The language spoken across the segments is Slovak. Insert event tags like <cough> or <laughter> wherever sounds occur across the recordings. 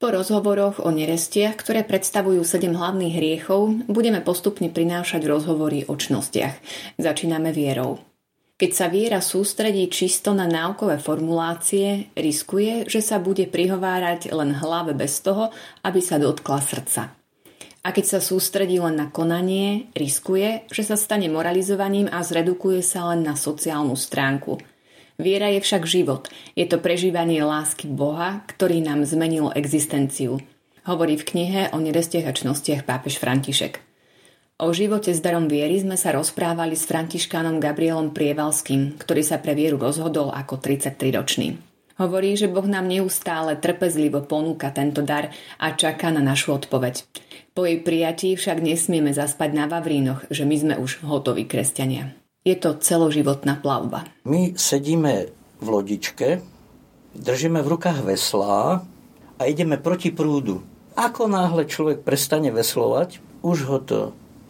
Po rozhovoroch o nerestiach, ktoré predstavujú 7 hlavných hriechov, budeme postupne prinášať rozhovory o čnostiach. Začíname vierou. Keď sa viera sústredí čisto na náukové formulácie, riskuje, že sa bude prihovárať len hlave bez toho, aby sa dotkla srdca. A keď sa sústredí len na konanie, riskuje, že sa stane moralizovaním a zredukuje sa len na sociálnu stránku – Viera je však život. Je to prežívanie lásky Boha, ktorý nám zmenil existenciu. Hovorí v knihe o nerestiach a pápež František. O živote s darom viery sme sa rozprávali s františkánom Gabrielom Prievalským, ktorý sa pre vieru rozhodol ako 33-ročný. Hovorí, že Boh nám neustále trpezlivo ponúka tento dar a čaká na našu odpoveď. Po jej prijatí však nesmieme zaspať na Vavrínoch, že my sme už hotoví kresťania. Je to celoživotná plavba. My sedíme v lodičke, držíme v rukách veslá a ideme proti prúdu. Ako náhle človek prestane veslovať, už ho to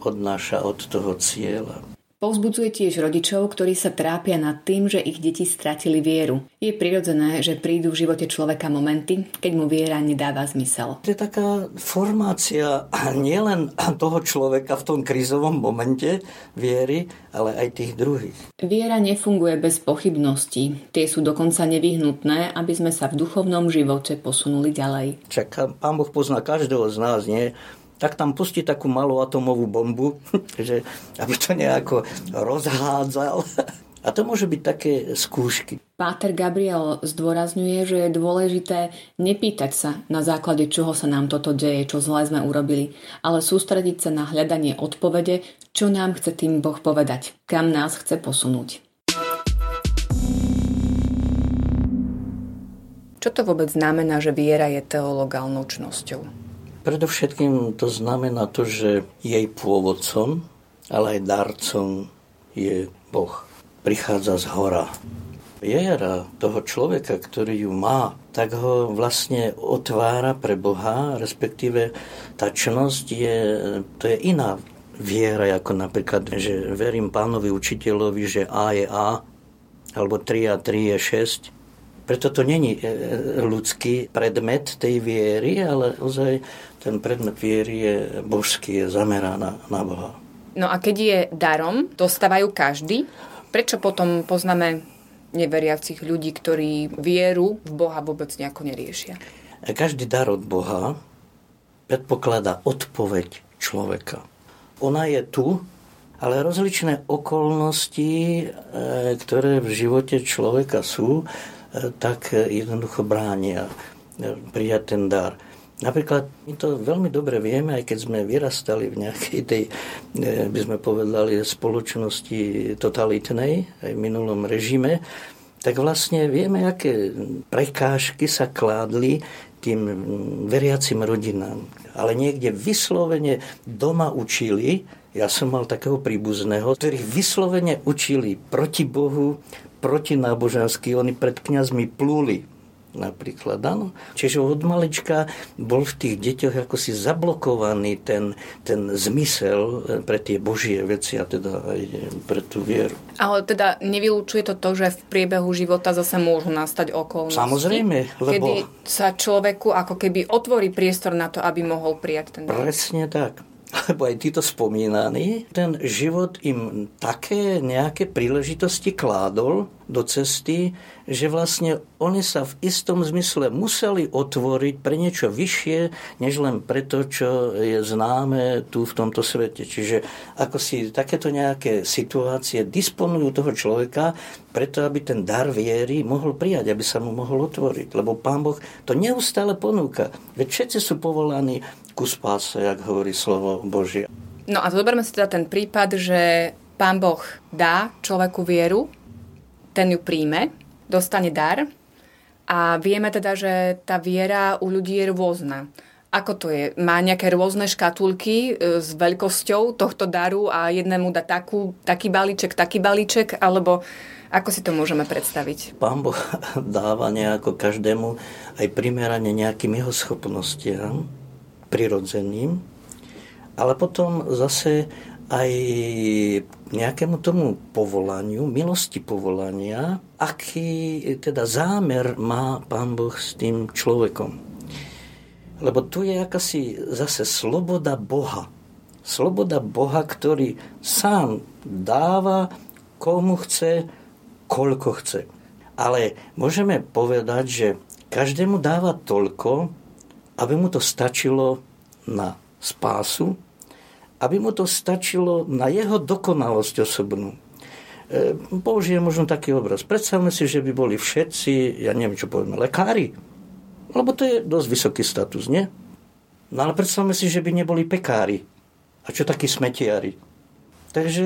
odnáša od toho cieľa. Povzbudzuje tiež rodičov, ktorí sa trápia nad tým, že ich deti stratili vieru. Je prirodzené, že prídu v živote človeka momenty, keď mu viera nedáva zmysel. To je taká formácia nielen toho človeka v tom krízovom momente viery, ale aj tých druhých. Viera nefunguje bez pochybností. Tie sú dokonca nevyhnutné, aby sme sa v duchovnom živote posunuli ďalej. Čaká, pán Boh pozná každého z nás, nie? Tak tam pustí takú malú atomovú bombu, <laughs> že aby to nejako rozhádzal. A to môže byť také skúšky. Páter Gabriel zdôrazňuje, že je dôležité nepýtať sa, na základe čoho sa nám toto deje, čo zle sme urobili, ale sústrediť sa na hľadanie odpovede, čo nám chce tým Boh povedať, kam nás chce posunúť. Čo to vôbec znamená, že viera je teologálnou čnosťou? Predovšetkým to znamená to, že jej pôvodcom, ale aj darcom je Boh. Prichádza z hora. Viera toho človeka, ktorý ju má, tak ho vlastne otvára pre Boha, respektíve tá čnosť je, to je iná viera, ako napríklad, že verím pánovi učiteľovi, že A je A, alebo 3 a 3 je 6, preto to není e, ľudský predmet tej viery, ale ozaj ten predmet viery je božský, je zameraná na Boha. No a keď je darom, dostávajú každý, prečo potom poznáme neveriacich ľudí, ktorí vieru v Boha vôbec nejako neriešia? Každý dar od Boha predpokladá odpoveď človeka. Ona je tu, ale rozličné okolnosti, e, ktoré v živote človeka sú, tak jednoducho bránia prijať ten dar. Napríklad my to veľmi dobre vieme, aj keď sme vyrastali v nejakej tej, eh, by sme povedali, spoločnosti totalitnej, aj v minulom režime, tak vlastne vieme, aké prekážky sa kládli tým veriacim rodinám. Ale niekde vyslovene doma učili, ja som mal takého príbuzného, ktorý vyslovene učili proti Bohu, protináboženskí, oni pred kňazmi plúli napríklad. Áno. Čiže od malička bol v tých deťoch ako si zablokovaný ten, ten zmysel pre tie božie veci a teda aj pre tú vieru. Ale teda nevylúčuje to to, že v priebehu života zase môžu nastať okolnosti. Samozrejme, lebo... Kedy sa človeku ako keby otvorí priestor na to, aby mohol prijať ten Presne tak lebo aj títo spomínaní, ten život im také nejaké príležitosti kládol do cesty, že vlastne oni sa v istom zmysle museli otvoriť pre niečo vyššie, než len preto, čo je známe tu v tomto svete. Čiže ako si takéto nejaké situácie disponujú toho človeka preto, aby ten dar viery mohol prijať, aby sa mu mohol otvoriť. Lebo Pán Boh to neustále ponúka. Veď všetci sú povolaní ku spáse, jak hovorí slovo Božie. No a zoberme si teda ten prípad, že Pán Boh dá človeku vieru, ten ju príjme, dostane dar a vieme teda, že tá viera u ľudí je rôzna. Ako to je? Má nejaké rôzne škatulky e, s veľkosťou tohto daru a jednému dá takú, taký balíček, taký balíček, alebo ako si to môžeme predstaviť? Pán Boh <laughs> dáva nejako každému aj primerane nejakým jeho schopnostiam, prirodzeným, ale potom zase aj nejakému tomu povolaniu, milosti povolania, aký teda zámer má Pán Boh s tým človekom. Lebo tu je akási zase sloboda Boha. Sloboda Boha, ktorý sám dáva komu chce, koľko chce. Ale môžeme povedať, že každému dáva toľko, aby mu to stačilo na spásu, aby mu to stačilo na jeho dokonalosť osobnú. E, použijem možno taký obraz. Predstavme si, že by boli všetci, ja neviem, čo povieme, lekári. Lebo to je dosť vysoký status, nie? No ale predstavme si, že by neboli pekári. A čo takí smetiari? Takže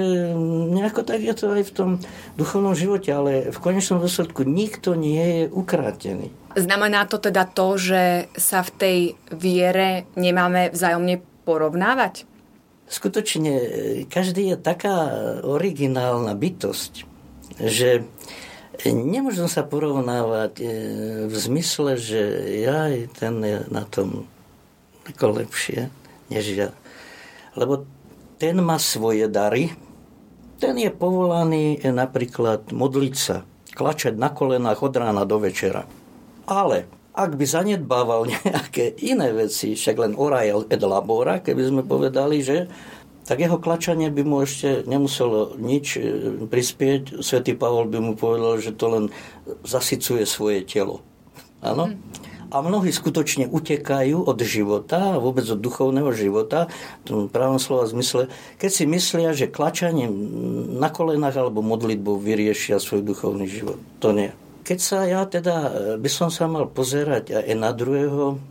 nejako tak je to aj v tom duchovnom živote, ale v konečnom dôsledku nikto nie je ukrátený. Znamená to teda to, že sa v tej viere nemáme vzájomne porovnávať? Skutočne, každý je taká originálna bytosť, že nemôžem sa porovnávať e, v zmysle, že ja ten je na tom ako lepšie než ja. Lebo ten má svoje dary, ten je povolaný napríklad modliť sa, klačať na kolenách od rána do večera. Ale ak by zanedbával <laughs> nejaké iné veci, však len orael et labora, keby sme povedali, že tak jeho klačanie by mu ešte nemuselo nič e, prispieť. Svetý Pavol by mu povedal, že to len zasycuje svoje telo. Áno? Mm a mnohí skutočne utekajú od života vôbec od duchovného života, v tom pravom slova zmysle, keď si myslia, že klačaním na kolenách alebo modlitbou vyriešia svoj duchovný život. To nie. Keď sa ja teda by som sa mal pozerať aj na druhého,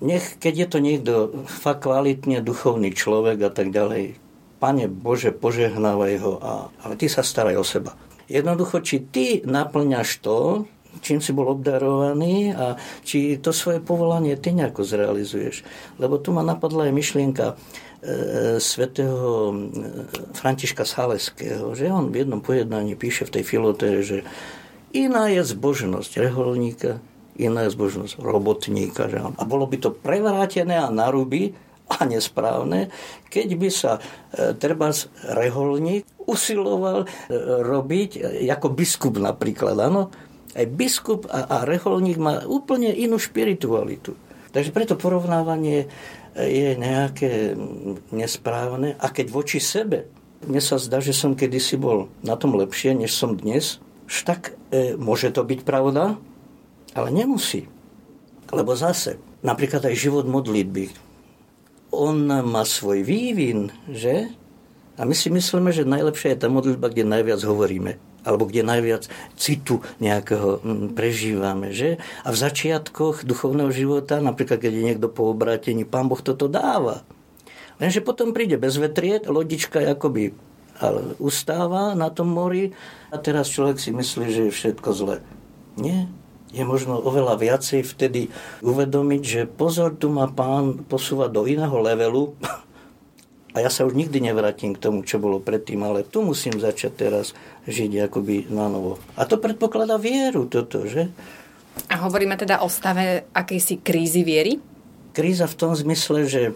nech, keď je to niekto fakt kvalitne duchovný človek a tak ďalej, Pane Bože, požehnávaj ho, a, ale ty sa staraj o seba. Jednoducho, či ty naplňaš to, čím si bol obdarovaný a či to svoje povolanie ty nejako zrealizuješ. Lebo tu ma napadla aj myšlienka e, svetého e, Františka Saleského, že on v jednom pojednaní píše v tej filotere, že iná je zbožnosť reholníka, iná je zbožnosť robotníka. Že? A bolo by to prevrátené a naruby a nesprávne, keď by sa e, treba reholník usiloval e, robiť e, ako biskup napríklad, áno, aj biskup a, a reholník má úplne inú špiritualitu. Takže preto porovnávanie je nejaké nesprávne. A keď voči sebe, mne sa zdá, že som kedysi bol na tom lepšie, než som dnes, tak e, môže to byť pravda, ale nemusí. Lebo zase, napríklad aj život modlitby, on má svoj vývin, že? A my si myslíme, že najlepšia je tá modlitba, kde najviac hovoríme alebo kde najviac citu nejakého mm, prežívame. Že? A v začiatkoch duchovného života, napríklad keď je niekto po obrátení, pán Boh toto dáva. Lenže potom príde bezvetriet, lodička akoby ale ustáva na tom mori a teraz človek si myslí, že je všetko zle. Nie. Je možno oveľa viacej vtedy uvedomiť, že pozor, tu ma pán posúva do iného levelu, a ja sa už nikdy nevrátim k tomu, čo bolo predtým, ale tu musím začať teraz žiť akoby na novo. A to predpokladá vieru toto, že? A hovoríme teda o stave akejsi krízy viery? Kríza v tom zmysle, že,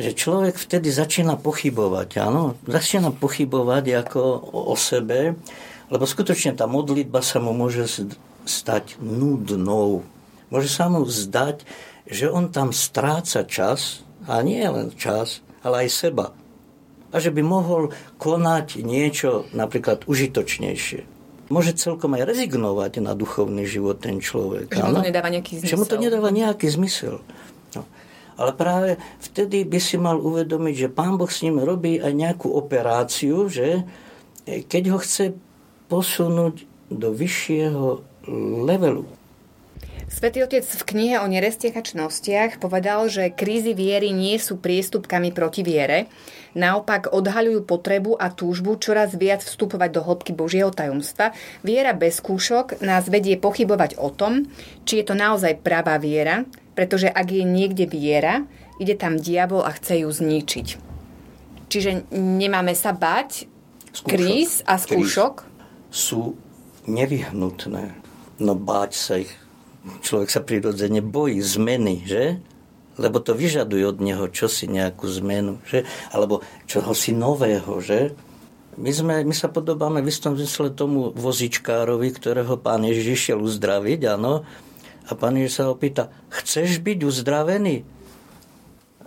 že človek vtedy začína pochybovať, áno? Začína pochybovať ako o, sebe, lebo skutočne tá modlitba sa mu môže stať nudnou. Môže sa mu zdať, že on tam stráca čas, a nie len čas, ale aj seba. A že by mohol konať niečo napríklad užitočnejšie. Môže celkom aj rezignovať na duchovný život ten človek. Že mu to nedáva nejaký zmysel. Že mu to nedáva nejaký zmysel. No. Ale práve vtedy by si mal uvedomiť, že Pán Boh s ním robí aj nejakú operáciu, že keď ho chce posunúť do vyššieho levelu, Svetý Otec v knihe o nerestiekačnostiach povedal, že krízy viery nie sú priestupkami proti viere, naopak odhaľujú potrebu a túžbu čoraz viac vstupovať do hĺbky Božieho tajomstva. Viera bez skúšok nás vedie pochybovať o tom, či je to naozaj pravá viera, pretože ak je niekde viera, ide tam diabol a chce ju zničiť. Čiže nemáme sa bať skúšok. kríz a skúšok? Kríz sú nevyhnutné, no báť sa ich človek sa prirodzene bojí zmeny, že? Lebo to vyžaduje od neho čosi, nejakú zmenu, že? Alebo čohosi nového, že? My, sme, my sa podobáme v istom zmysle tomu vozičkárovi, ktorého pán Ježiš išiel uzdraviť, áno. A pán Ježiš sa opýta, chceš byť uzdravený?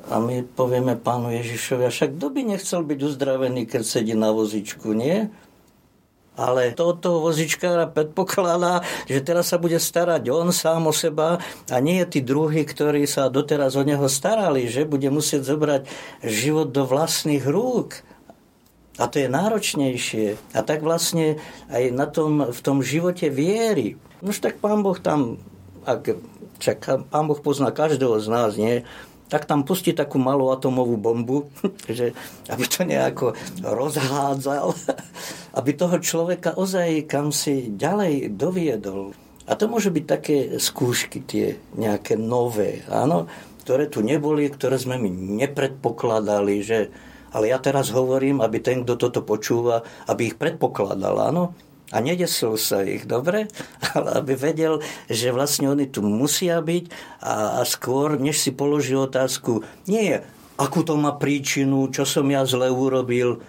A my povieme pánu Ježišovi, a však kto by nechcel byť uzdravený, keď sedí na vozičku, nie? Ale toto vozičkára predpokladá, že teraz sa bude starať on sám o seba a nie tí druhí, ktorí sa doteraz o neho starali, že bude musieť zobrať život do vlastných rúk. A to je náročnejšie. A tak vlastne aj na tom, v tom živote viery. Nož tak pán Boh tam, ak, čak, pán Boh pozná každého z nás, nie? tak tam pustí takú malú atomovú bombu, <laughs> že, aby to nejako rozhádzal, <laughs> aby toho človeka ozaj kam si ďalej doviedol. A to môže byť také skúšky, tie nejaké nové, áno, ktoré tu neboli, ktoré sme my nepredpokladali, že ale ja teraz hovorím, aby ten, kto toto počúva, aby ich predpokladal, áno a nedesil sa ich, dobre? Ale aby vedel, že vlastne oni tu musia byť a, a skôr, než si položí otázku, nie akú to má príčinu, čo som ja zle urobil,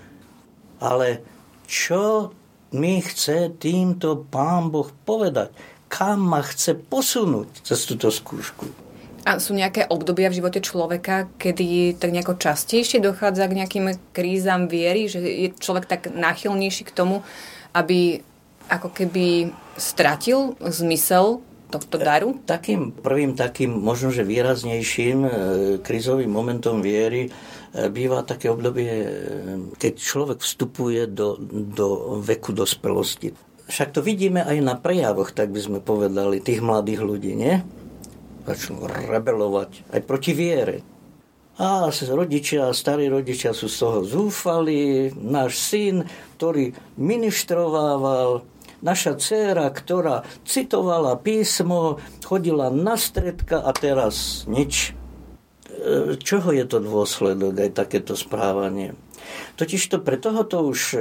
ale čo mi chce týmto Pán Boh povedať, kam ma chce posunúť cez túto skúšku. A sú nejaké obdobia v živote človeka, kedy tak nejako častejšie dochádza k nejakým krízam viery, že je človek tak náchylnejší k tomu, aby ako keby stratil zmysel tohto daru? Takým prvým, takým možno, že výraznejším e, krizovým momentom viery e, býva také obdobie, e, keď človek vstupuje do, do veku dospelosti. Však to vidíme aj na prejavoch, tak by sme povedali, tých mladých ľudí, nie? Začnú rebelovať aj proti viere. A rodičia, starí rodičia sú z toho zúfali. Náš syn, ktorý ministrovával, naša dcéra, ktorá citovala písmo, chodila na stredka a teraz nič. E, čoho je to dôsledok aj takéto správanie? Totiž to pre tohoto už e,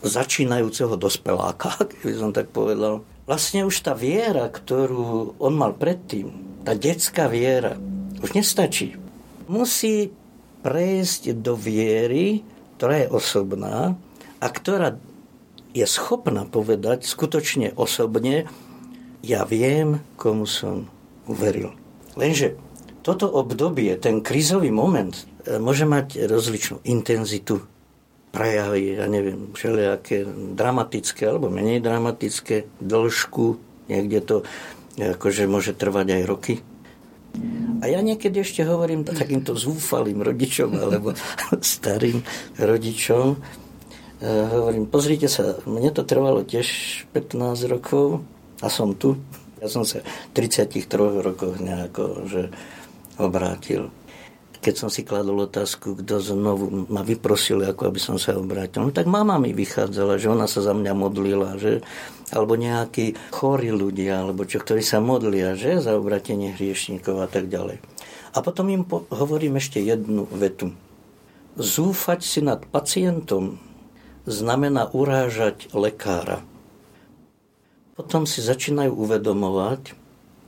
začínajúceho dospeláka, <laughs> keby som tak povedal, vlastne už tá viera, ktorú on mal predtým, tá detská viera, už nestačí. Musí prejsť do viery, ktorá je osobná a ktorá je schopná povedať skutočne osobne, ja viem, komu som uveril. Lenže toto obdobie, ten krizový moment, e, môže mať rozličnú intenzitu, prejavy, ja neviem, všelijaké dramatické alebo menej dramatické, dĺžku, niekde to akože môže trvať aj roky. A ja niekedy ešte hovorím takýmto zúfalým rodičom alebo <laughs> starým rodičom, e, hovorím, pozrite sa, mne to trvalo tiež 15 rokov a som tu. Ja som sa v 33 rokoch nejako že obrátil. Keď som si kladol otázku, kto znovu ma vyprosil, ako aby som sa obrátil, no tak mama mi vychádzala, že ona sa za mňa modlila, že alebo nejakí chorí ľudia, alebo čo, ktorí sa modlia, že, za obratenie hriešníkov a tak ďalej. A potom im po- hovorím ešte jednu vetu. Zúfať si nad pacientom znamená urážať lekára. Potom si začínajú uvedomovať,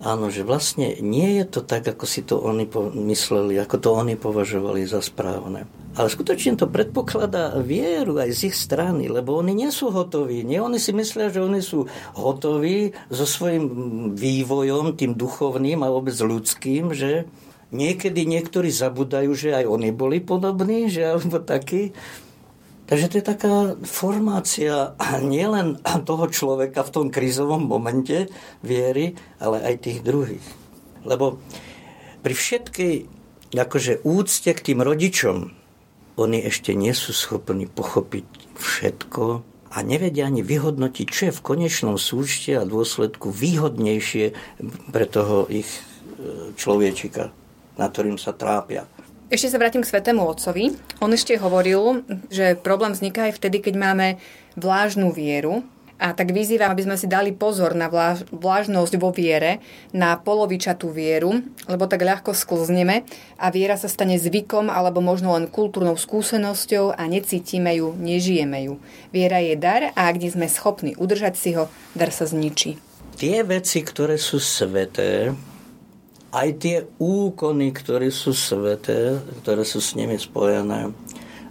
Áno, že vlastne nie je to tak, ako si to oni mysleli, ako to oni považovali za správne. Ale skutočne to predpokladá vieru aj z ich strany, lebo oni nie sú hotoví. Nie, oni si myslia, že oni sú hotoví so svojím vývojom, tým duchovným a vôbec ľudským, že niekedy niektorí zabudajú, že aj oni boli podobní, že alebo takí. Takže to je taká formácia nielen toho človeka v tom krízovom momente viery, ale aj tých druhých. Lebo pri všetkej akože úcte k tým rodičom, oni ešte nie sú schopní pochopiť všetko a nevedia ani vyhodnotiť, čo je v konečnom súčte a dôsledku výhodnejšie pre toho ich e, človečika, na ktorým sa trápia. Ešte sa vrátim k Svetému Otcovi. On ešte hovoril, že problém vzniká aj vtedy, keď máme vlážnu vieru, a tak vyzývam, aby sme si dali pozor na vláž, vlážnosť vo viere, na polovičatú vieru, lebo tak ľahko sklzneme a viera sa stane zvykom alebo možno len kultúrnou skúsenosťou a necítime ju, nežijeme ju. Viera je dar a ak nie sme schopní udržať si ho, dar sa zničí. Tie veci, ktoré sú sveté, aj tie úkony, ktoré sú sveté, ktoré sú s nimi spojené,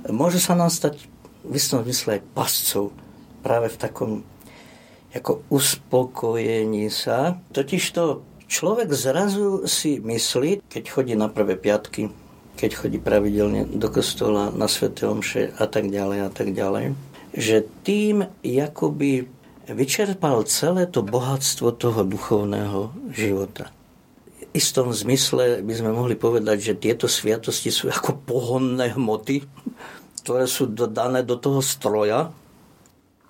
môže sa nám stať v istom zmysle aj pascov práve v takom ako uspokojení sa. Totižto človek zrazu si myslí, keď chodí na prvé piatky, keď chodí pravidelne do kostola, na sveté omše a tak ďalej a tak ďalej, že tým jakoby vyčerpal celé to bohatstvo toho duchovného života. Istom zmysle by sme mohli povedať, že tieto sviatosti sú ako pohonné hmoty, ktoré sú dodané do toho stroja,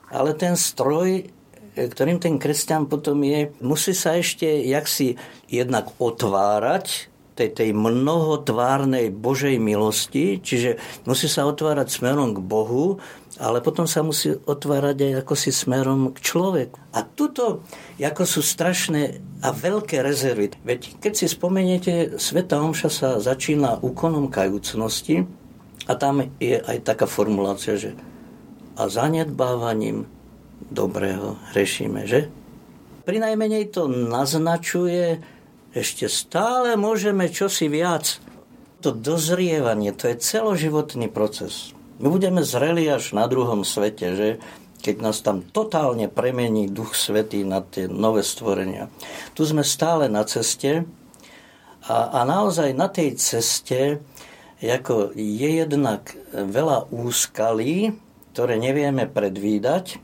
ale ten stroj, ktorým ten kresťan potom je, musí sa ešte jaksi jednak otvárať tej, tej mnohotvárnej Božej milosti, čiže musí sa otvárať smerom k Bohu, ale potom sa musí otvárať aj ako si smerom k človeku. A tuto ako sú strašné a veľké rezervy. Veď keď si spomeniete, Sveta Omša sa začína úkonom kajúcnosti a tam je aj taká formulácia, že a zanedbávaním dobrého hrešíme, že? Pri najmenej to naznačuje, ešte stále môžeme čosi viac. To dozrievanie, to je celoživotný proces. My budeme zreli až na druhom svete, že keď nás tam totálne premení Duch Svetý na tie nové stvorenia. Tu sme stále na ceste a, a naozaj na tej ceste ako je jednak veľa úskalí, ktoré nevieme predvídať,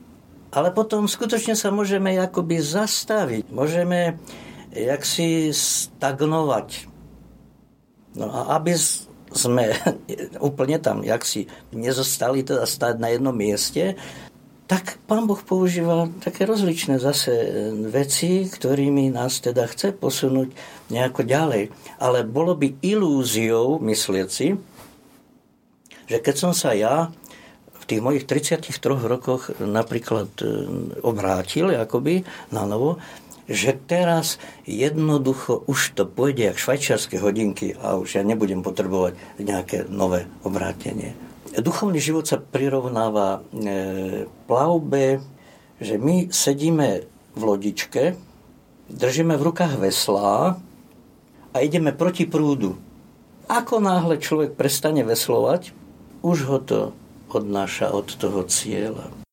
ale potom skutočne sa môžeme akoby zastaviť, môžeme jaksi stagnovať. No a aby sme <laughs> úplne tam, jak si nezostali teda stať na jednom mieste, tak pán Boh používa také rozličné zase veci, ktorými nás teda chce posunúť nejako ďalej. Ale bolo by ilúziou myslieť si, že keď som sa ja v tých mojich 33 rokoch napríklad e, obrátil akoby na novo, že teraz jednoducho už to pôjde jak švajčiarske hodinky a už ja nebudem potrebovať nejaké nové obrátenie. Duchovný život sa prirovnáva e, plavbe, že my sedíme v lodičke, držíme v rukách veslá a ideme proti prúdu. Ako náhle človek prestane veslovať, už ho to odnáša od toho cieľa.